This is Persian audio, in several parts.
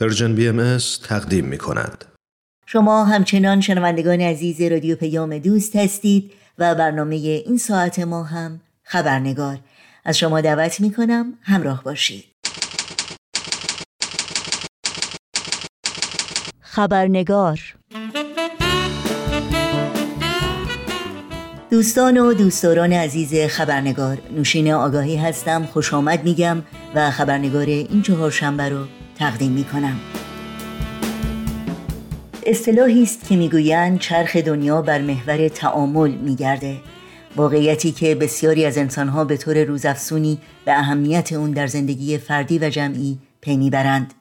Persian BMS تقدیم می کند. شما همچنان شنوندگان عزیز رادیو پیام دوست هستید و برنامه این ساعت ما هم خبرنگار از شما دعوت می کنم همراه باشید خبرنگار دوستان و دوستداران عزیز خبرنگار نوشین آگاهی هستم خوش آمد میگم و خبرنگار این چهارشنبه رو تقدیم می کنم اصطلاحی است که می‌گویند چرخ دنیا بر محور تعامل میگرده. واقعیتی که بسیاری از انسانها به طور روزافزونی به اهمیت اون در زندگی فردی و جمعی پی می‌برند.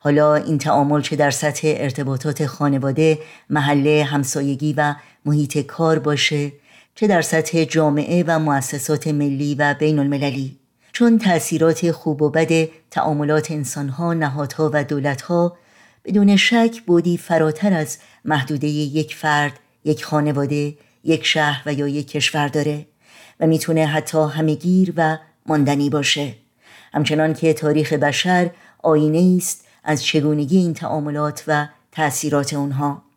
حالا این تعامل چه در سطح ارتباطات خانواده، محله، همسایگی و محیط کار باشه چه در سطح جامعه و مؤسسات ملی و بین المللی چون تأثیرات خوب و بد تعاملات انسانها، نهادها و دولتها بدون شک بودی فراتر از محدوده یک فرد، یک خانواده، یک شهر و یا یک کشور داره و می‌تونه حتی همگیر و ماندنی باشه. همچنان که تاریخ بشر آینه است از چگونگی این تعاملات و تأثیرات اونها.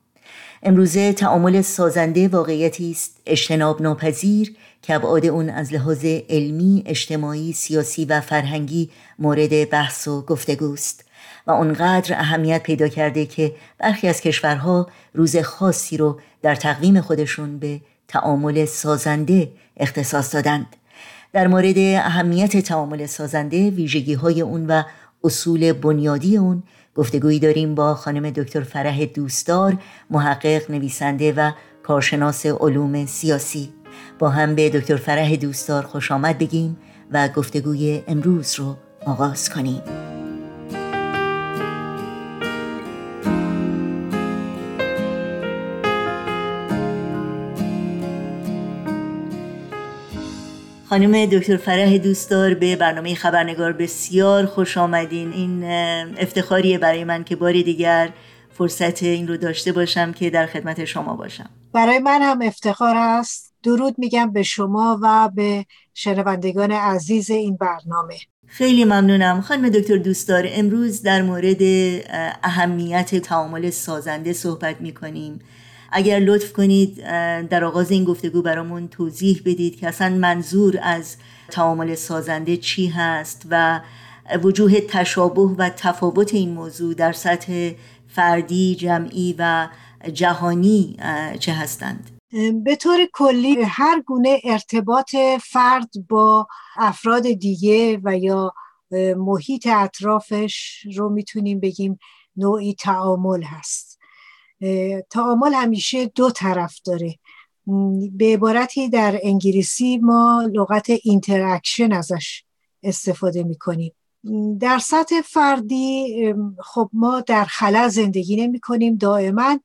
امروزه تعامل سازنده واقعیتی است. اجتناب ناپذیر که ابعاد اون از لحاظ علمی، اجتماعی، سیاسی و فرهنگی مورد بحث و گفتگوست و اونقدر اهمیت پیدا کرده که برخی از کشورها روز خاصی رو در تقویم خودشون به تعامل سازنده اختصاص دادند. در مورد اهمیت تعامل سازنده ویژگی های اون و اصول بنیادی اون گفتگویی داریم با خانم دکتر فرح دوستدار محقق نویسنده و کارشناس علوم سیاسی. با هم به دکتر فرح دوستدار خوش آمد بگیم و گفتگوی امروز رو آغاز کنیم. خانم دکتر فرح دوستدار به برنامه خبرنگار بسیار خوش آمدین. این افتخاریه برای من که بار دیگر فرصت این رو داشته باشم که در خدمت شما باشم. برای من هم افتخار است. درود میگم به شما و به شنوندگان عزیز این برنامه. خیلی ممنونم. خانم دکتر دوستدار امروز در مورد اهمیت تعامل سازنده صحبت می‌کنیم. اگر لطف کنید در آغاز این گفتگو برامون توضیح بدید که اصلا منظور از تعامل سازنده چی هست و وجوه تشابه و تفاوت این موضوع در سطح فردی، جمعی و جهانی چه هستند؟ به طور کلی هر گونه ارتباط فرد با افراد دیگه و یا محیط اطرافش رو می‌تونیم بگیم نوعی تعامل هست تعامل همیشه دو طرف داره. به عبارتی در انگلیسی ما لغت interaction ازش استفاده می‌کنیم. در سطح فردی خب ما در خلا زندگی نمی کنیم دائما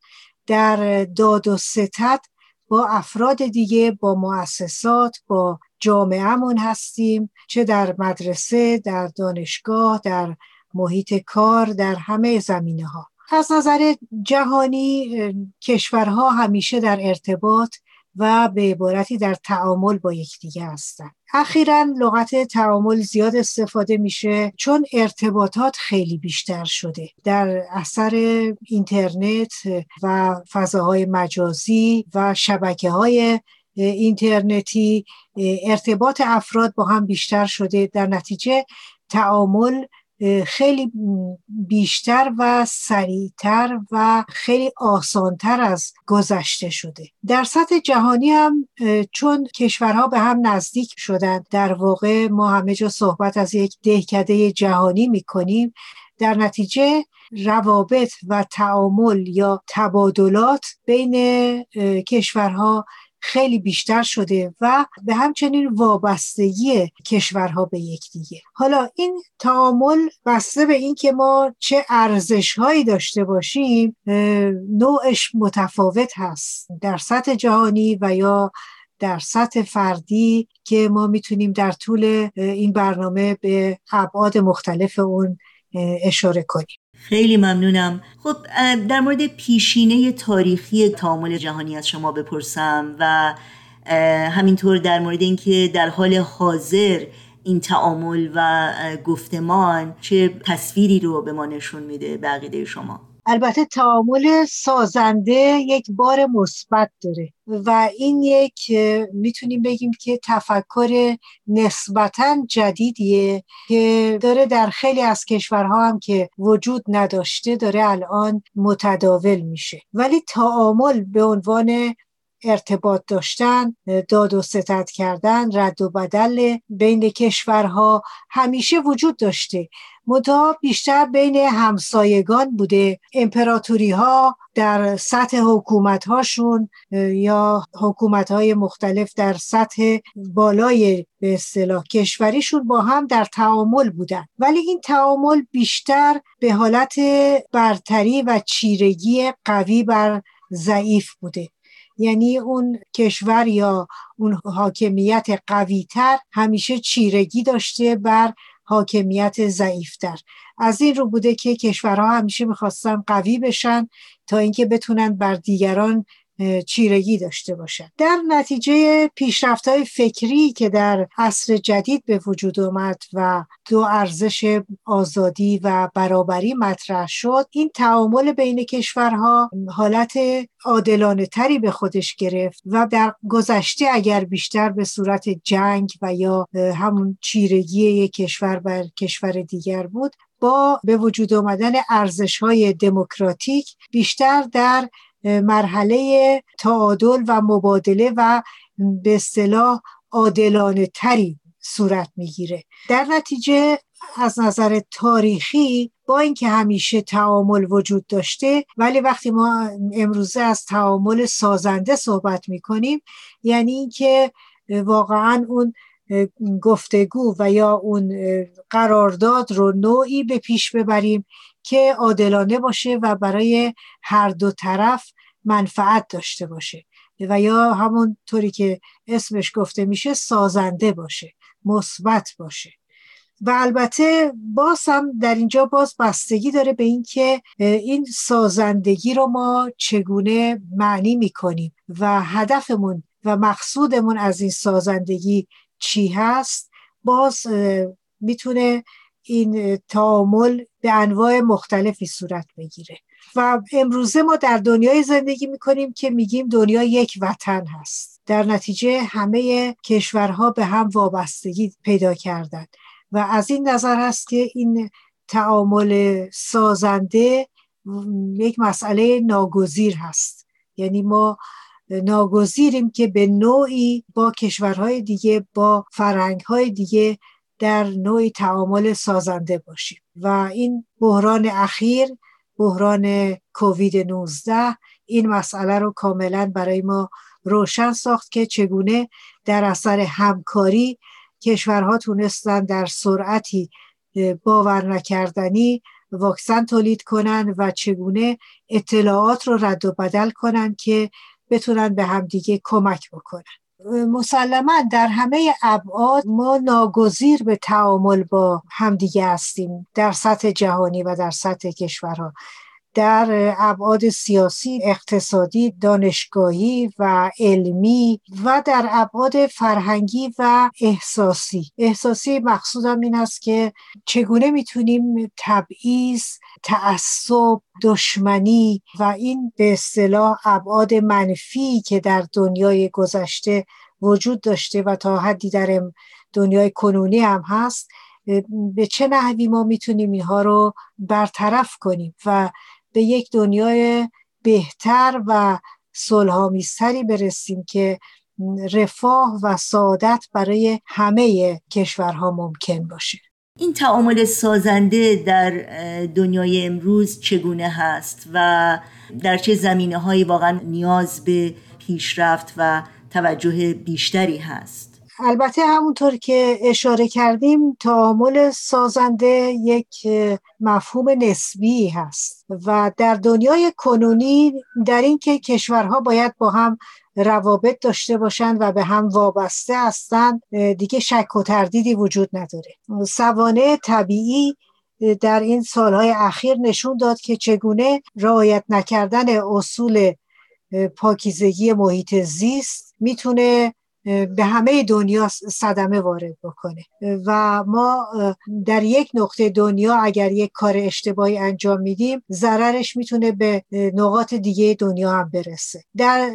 در داد و ستد با افراد دیگه با مؤسسات با جامعهمون هستیم. چه در مدرسه در دانشگاه در محیط کار در همه زمینه ها از نظر جهانی کشورها همیشه در ارتباط و به عبارتی در تعامل با یکدیگه هستند. اخیرا لغت تعامل زیاد استفاده میشه چون ارتباطات خیلی بیشتر شده. در اثر اینترنت و فضاهای مجازی و شبکه های اینترنتی ارتباط افراد با هم بیشتر شده. در نتیجه تعامل خیلی بیشتر و سریعتر و خیلی آسانتر از گذشته شده. در سطح جهانی هم چون کشورها به هم نزدیک شدن در واقع ما همه جا صحبت از یک دهکده جهانی می‌کنیم. در نتیجه روابط و تعامل یا تبادلات بین کشورها خیلی بیشتر شده و به همچنین وابستگی کشورها به یکدیگه. حالا این تعامل بسته به این که ما چه ارزش هایی داشته باشیم نوعش متفاوت هست. در سطح جهانی و یا در سطح فردی که ما می‌تونیم در طول این برنامه به ابعاد مختلف اون اشاره کنیم خیلی ممنونم. خب در مورد پیشینه تاریخی تعامل جهانی از شما بپرسم و همینطور در مورد اینکه در حال حاضر این تعامل و گفتمان چه تصویری رو به ما نشون میده بقیده شما؟ البته تعامل سازنده یک بار مثبت داره و این یک می‌تونیم بگیم که تفکر نسبتا جدیدیه که داره در خیلی از کشورها هم که وجود نداشته داره الان متداول میشه. ولی تعامل به عنوان ارتباط داشتن داد و ستد کردن رد و بدل بین کشورها همیشه وجود داشته. منتها بیشتر بین همسایگان بوده. امپراتوری ها در سطح حکومت هاشون یا حکومت های مختلف در سطح بالای به اصطلاح کشوریشون با هم در تعامل بودن. ولی این تعامل بیشتر به حالت برتری و چیرگی قوی بر ضعیف بوده. یعنی اون کشور یا اون حاکمیت قویتر همیشه چیرگی داشته بر حاکمیت ضعیفتر. از این رو بوده که کشورها همیشه می‌خواستن قوی بشن تا اینکه بتونن بر دیگران چیرگی داشته باشد. در نتیجه پیشرفت های فکری که در عصر جدید به وجود آمد و دو ارزش آزادی و برابری مطرح شد این تعامل بین کشورها حالت عادلانه تری به خودش گرفت و در گذشته اگر بیشتر به صورت جنگ و یا همون چیرگی یک کشور بر کشور دیگر بود با به وجود آمدن ارزش های دموکراتیک بیشتر در مرحله تعادل و مبادله و به اصطلاح عادلانه تری صورت می‌گیره. در نتیجه از نظر تاریخی با اینکه همیشه تعامل وجود داشته ولی وقتی ما امروزه از تعامل سازنده صحبت می‌کنیم یعنی اینکه واقعا اون گفتگو و یا اون قرارداد رو نوعی به پیش ببریم که عادلانه باشه و برای هر دو طرف منفعت داشته باشه. و یا همون طوری که اسمش گفته میشه سازنده باشه مثبت باشه. و البته باز هم در اینجا باز بستگی داره به اینکه این سازندگی رو ما چگونه معنی می‌کنیم و هدفمون و مقصودمون از این سازندگی چی هست. باز می‌تونه این تعامل به انواع مختلفی صورت بگیره. و امروزه ما در دنیای زندگی می‌کنیم که میگیم دنیا یک وطن هست. در نتیجه همه کشورها به هم وابستگی پیدا کردند و از این نظر هست که این تعامل سازنده یک مسئله ناگزیر هست. یعنی ما ناگزیریم که به نوعی با کشورهای دیگه با فرهنگهای دیگه در نوعی تعامل سازنده باشیم. و این بحران اخیر بحران کووید 19 این مسئله رو کاملا برای ما روشن ساخت که چگونه در اثر همکاری کشورها تونستن در سرعتی باور نکردنی واکسن تولید کنن و چگونه اطلاعات رو رد و بدل کنن که بتونن به همدیگه کمک بکنن. مسلما در همه ابعاد ما ناگزیر به تعامل با همدیگه هستیم در سطح جهانی و در سطح کشورها. در ابعاد سیاسی، اقتصادی، دانشگاهی و علمی و در ابعاد فرهنگی و احساسی. احساسی مقصودم این است که چگونه می‌تونیم تبعیض تعصب دشمنی و این به اصطلاح ابعاد منفی که در دنیای گذشته وجود داشته و تا حدی در دنیای کنونی هم هست به چه نحوی ما می‌تونیم اینها رو برطرف کنیم و به یک دنیای بهتر و صلحآمیزتری برسیم که رفاه و سعادت برای همه کشورها ممکن باشه. این تعامل سازنده در دنیای امروز چگونه هست و در چه زمینه هایی واقعا نیاز به پیشرفت و توجه بیشتری هست؟ البته همونطور که اشاره کردیم تعامل سازنده یک مفهوم نسبی هست و در دنیای کنونی در این که کشورها باید با هم روابط داشته باشند و به هم وابسته هستند دیگه شک و تردیدی وجود نداره. سوانه طبیعی در این سالهای اخیر نشون داد که چگونه رعایت نکردن اصول پاکیزگی محیط زیست می‌تونه به همه دنیا صدمه وارد بکنه. و ما در یک نقطه دنیا اگر یک کار اشتباهی انجام میدیم ضررش می‌تونه به نقاط دیگه دنیا هم برسه. در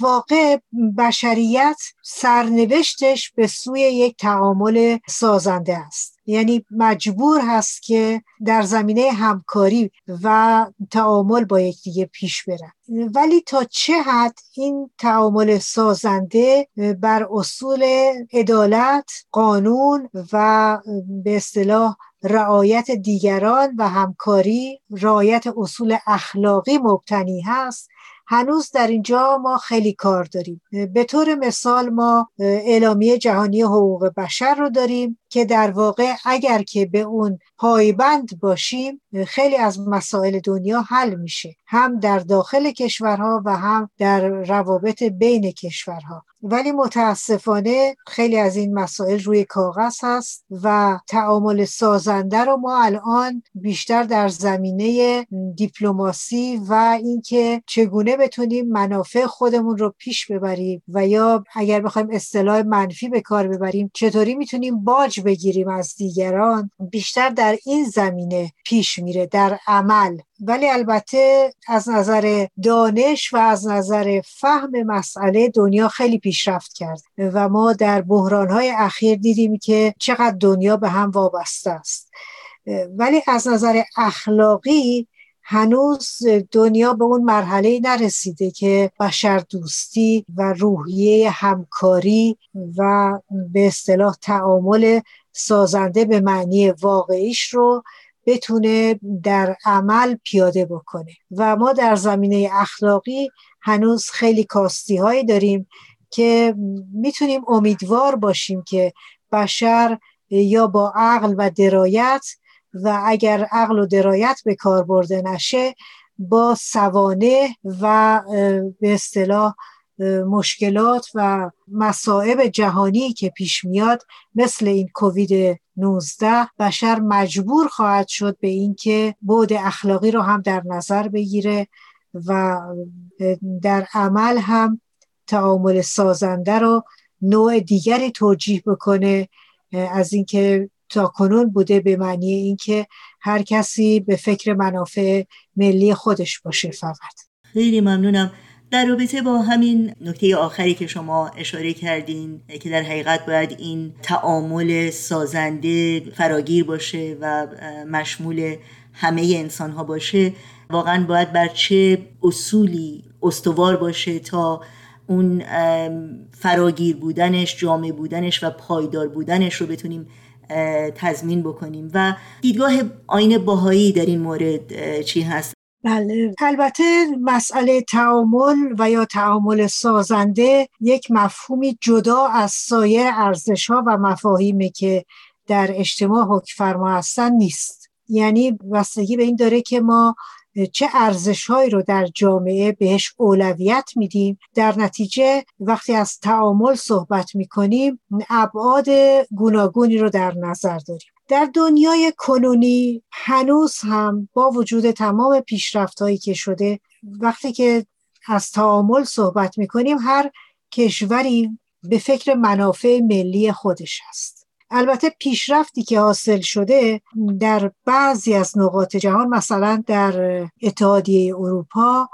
واقع بشریت سرنوشتش به سوی یک تعامل سازنده است. یعنی مجبور هست که در زمینه همکاری و تعامل با یکدیگه پیش برن. ولی تا چه حد این تعامل سازنده بر اصول عدالت قانون و به اصطلاح رعایت دیگران و همکاری رعایت اصول اخلاقی مبتنی هست هنوز در اینجا ما خیلی کار داریم. به طور مثال ما اعلامیه جهانی حقوق بشر رو داریم. که در واقع اگر که به اون پایبند باشیم خیلی از مسائل دنیا حل میشه. هم در داخل کشورها و هم در روابط بین کشورها. ولی متاسفانه خیلی از این مسائل روی کاغذ هست و تعامل سازنده رو ما الان بیشتر در زمینه دیپلماسی و اینکه چگونه بتونیم منافع خودمون رو پیش ببریم و یا اگر بخوایم اصطلاح منفی به کار ببریم چطوری می‌تونیم باج بگیریم از دیگران بیشتر در این زمینه پیش میره در عمل. ولی البته از نظر دانش و از نظر فهم مسئله دنیا خیلی پیشرفت کرد و ما در بحرانهای اخیر دیدیم که چقدر دنیا به هم وابسته است. ولی از نظر اخلاقی هنوز دنیا به اون مرحله نرسیده که بشر دوستی و روحیه همکاری و به اصطلاح تعامل سازنده به معنی واقعیش رو بتونه در عمل پیاده بکنه. و ما در زمینه اخلاقی هنوز خیلی کاستی هایی داریم که می‌تونیم امیدوار باشیم که بشر یا با عقل و درایت و اگر عقل و درایت به کار برده نشه با سوانه و به اصطلاح مشکلات و مصائب جهانی که پیش میاد مثل این کووید 19 بشر مجبور خواهد شد به اینکه بعد اخلاقی رو هم در نظر بگیره و در عمل هم تعامل سازنده رو نوع دیگری توجیه بکنه از اینکه تا کنون بوده به معنی اینکه هر کسی به فکر منافع ملی خودش باشه فقط. خیلی ممنونم. در رابطه با همین نکته آخری که شما اشاره کردین که در حقیقت باید این تعامل سازنده فراگیر باشه و مشمول همه انسان ها باشه واقعا باید بر چه اصولی استوار باشه تا اون فراگیر بودنش جامع بودنش و پایدار بودنش رو بتونیم تضمین بکنیم. و دیدگاه آین باهایی در این مورد چی هست؟ بله. البته مسئله تعامل و یا تعامل سازنده یک مفهومی جدا از سایر ارزش ها و مفاهیمی که در اجتماع حکم فرما هستن نیست. یعنی بستگی به این داره که ما چه ارزشهایی رو در جامعه بهش اولویت میدیم. در نتیجه وقتی از تعامل صحبت می‌کنیم ابعاد گوناگونی رو در نظر داریم. در دنیای کنونی هنوز هم با وجود تمام پیشرفت هایی که شده وقتی که از تعامل صحبت می‌کنیم هر کشوری به فکر منافع ملی خودش هست. البته پیشرفتی که حاصل شده در بعضی از نقاط جهان مثلا در اتحادیه اروپا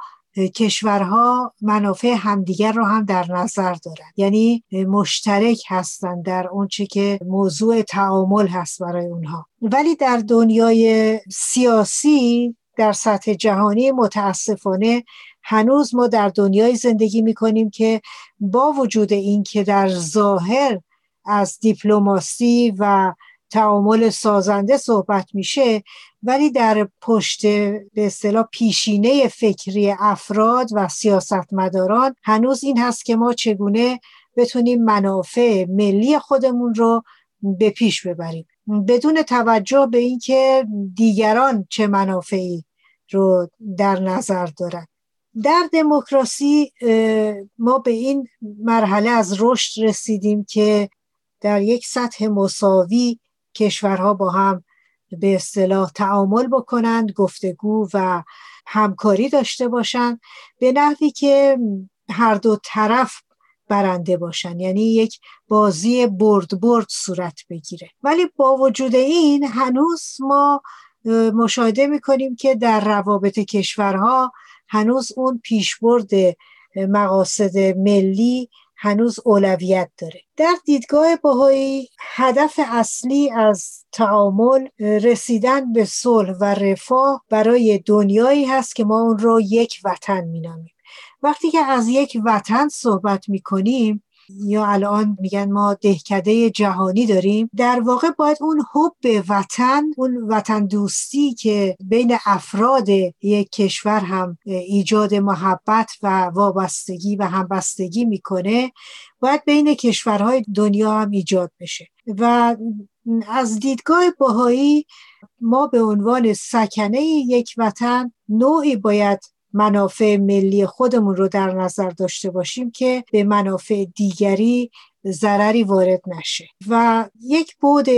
کشورها منافع همدیگر رو هم در نظر دارن. یعنی مشترک هستند در اونچه که موضوع تعامل هست برای اونها. ولی در دنیای سیاسی در سطح جهانی متاسفانه هنوز ما در دنیای زندگی می‌کنیم که با وجود اینکه در ظاهر از دیپلماسی و تعامل سازنده صحبت میشه ولی در پشت به اصطلاح پیشینه فکری افراد و سیاستمداران هنوز این هست که ما چگونه بتونیم منافع ملی خودمون رو به پیش ببریم. بدون توجه به اینکه دیگران چه منافعی رو در نظر دارن. در دموکراسی ما به این مرحله از رشد رسیدیم که در یک سطح مساوی کشورها با هم به اصطلاح تعامل بکنند گفتگو و همکاری داشته باشند به نحوی که هر دو طرف برنده باشن یعنی یک بازی برد برد صورت بگیره. ولی با وجود این هنوز ما مشاهده می‌کنیم که در روابط کشورها هنوز اون پیشبرد مقاصد ملی هنوز اولویت داره. در دیدگاه باهایی هدف اصلی از تعامل رسیدن به صلح و رفاه برای دنیایی هست که ما اون رو یک وطن مینامیم. وقتی که از یک وطن صحبت می‌کنیم یا الان میگن ما دهکده جهانی داریم. در واقع باید اون حب وطن اون وطن دوستی که بین افراد یک کشور هم ایجاد محبت و وابستگی و همبستگی می‌کنه باید بین کشورهای دنیا هم ایجاد بشه. و از دیدگاه باهایی ما به عنوان سکنه یک وطن نوعی باید منافع ملی خودمون رو در نظر داشته باشیم که به منافع دیگری ضرری وارد نشه. و یک بود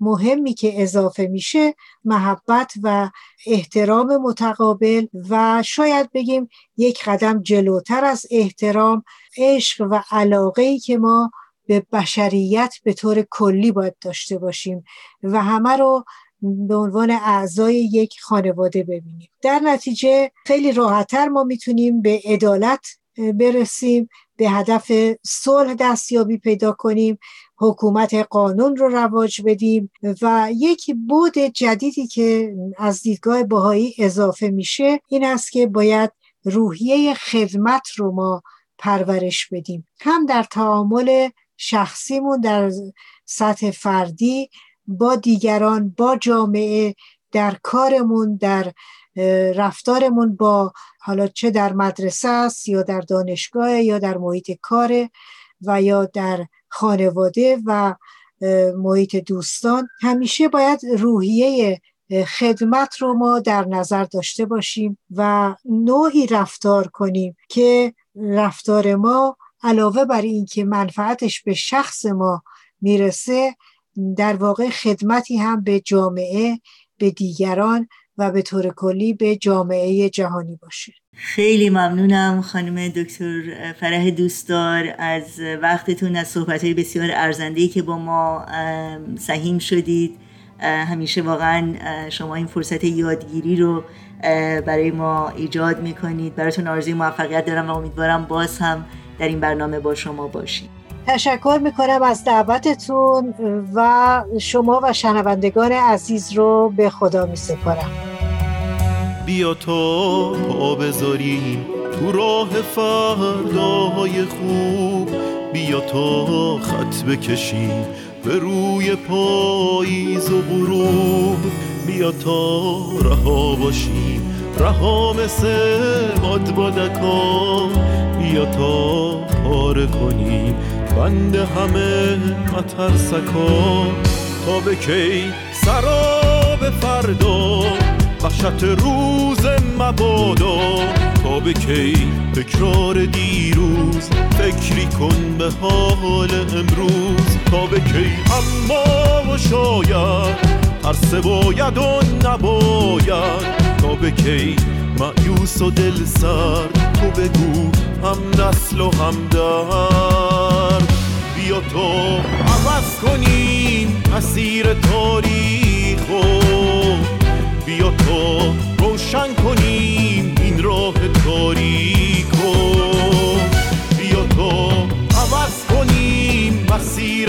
مهمی که اضافه میشه محبت و احترام متقابل و شاید بگیم یک قدم جلوتر از احترام عشق و علاقه ای که ما به بشریت به طور کلی باید داشته باشیم و همه رو به عنوان اعضای یک خانواده ببینیم. در نتیجه خیلی راحتتر ما می‌تونیم به عدالت برسیم به هدف صلح دستیابی پیدا کنیم حکومت قانون رو رواج بدیم و یک بود جدیدی که از دیدگاه باهایی اضافه میشه این است که باید روحیه خدمت رو ما پرورش بدیم. هم در تعامل شخصیمون در سطح فردی با دیگران با جامعه در کارمون در رفتارمون با حالا چه در مدرسه است یا در دانشگاه یا در محیط کار و یا در خانواده و محیط دوستان همیشه باید روحیه خدمت رو ما در نظر داشته باشیم و نوعی رفتار کنیم که رفتار ما علاوه بر اینکه منفعتش به شخص ما می‌رسه در واقع خدمتی هم به جامعه به دیگران و به طور کلی به جامعه جهانی باشه. خیلی ممنونم خانم دکتر فرح دوستدار از وقتتون از صحبت بسیار ارزندهی که با ما سهیم شدید. همیشه واقعا شما این فرصت یادگیری رو برای ما ایجاد می‌کنید. براتون آرزوی موفقیت دارم و امیدوارم باز هم در این برنامه با شما باشید تشکر می‌کنم از دعوتتون و شما و شنوندگان عزیز رو به خدا میسپارم. بیا تا پا بذاریم تو راه فرداهای خوب. بیا تا خط بکشیم به روی پاییز و غروب. بیا تا رها باشیم رها مثل باد بادکان بیا تا پاره کنیم بند همه مترسکا تا به کی سراب فردا؟ وحشت روز مبادا. تا به کی تکرار دیروز؟ فکری کن به حال امروز. تا به کی اما و شاید هر باید و نباید. تا به کی معیوس و دل سر تو بگو هم نسل و هم درد. بیا تو عوض کنیم مسیر تاریخ و بیا تو روشن کنیم این راه تاریک و بیا تو عوض کنیم مسیر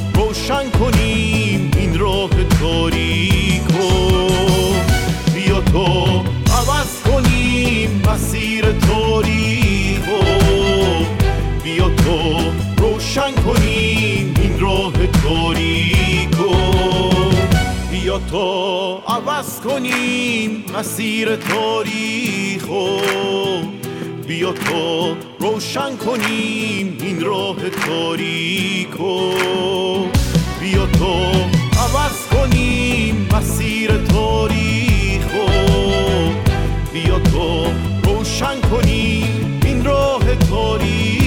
روشن کنیم این راه تاریک بیا تا عوض کنیم مسیر تاریخ بیا تا روشن کنیم این راه تاریک بیا تا عوض کنیم مسیر تاریخ بیا تا روشن کنیم این راه تاریک بیا تو عوض کنیم مسیر تاریخو خب. بیا تو روشن کنیم این راه تاریخ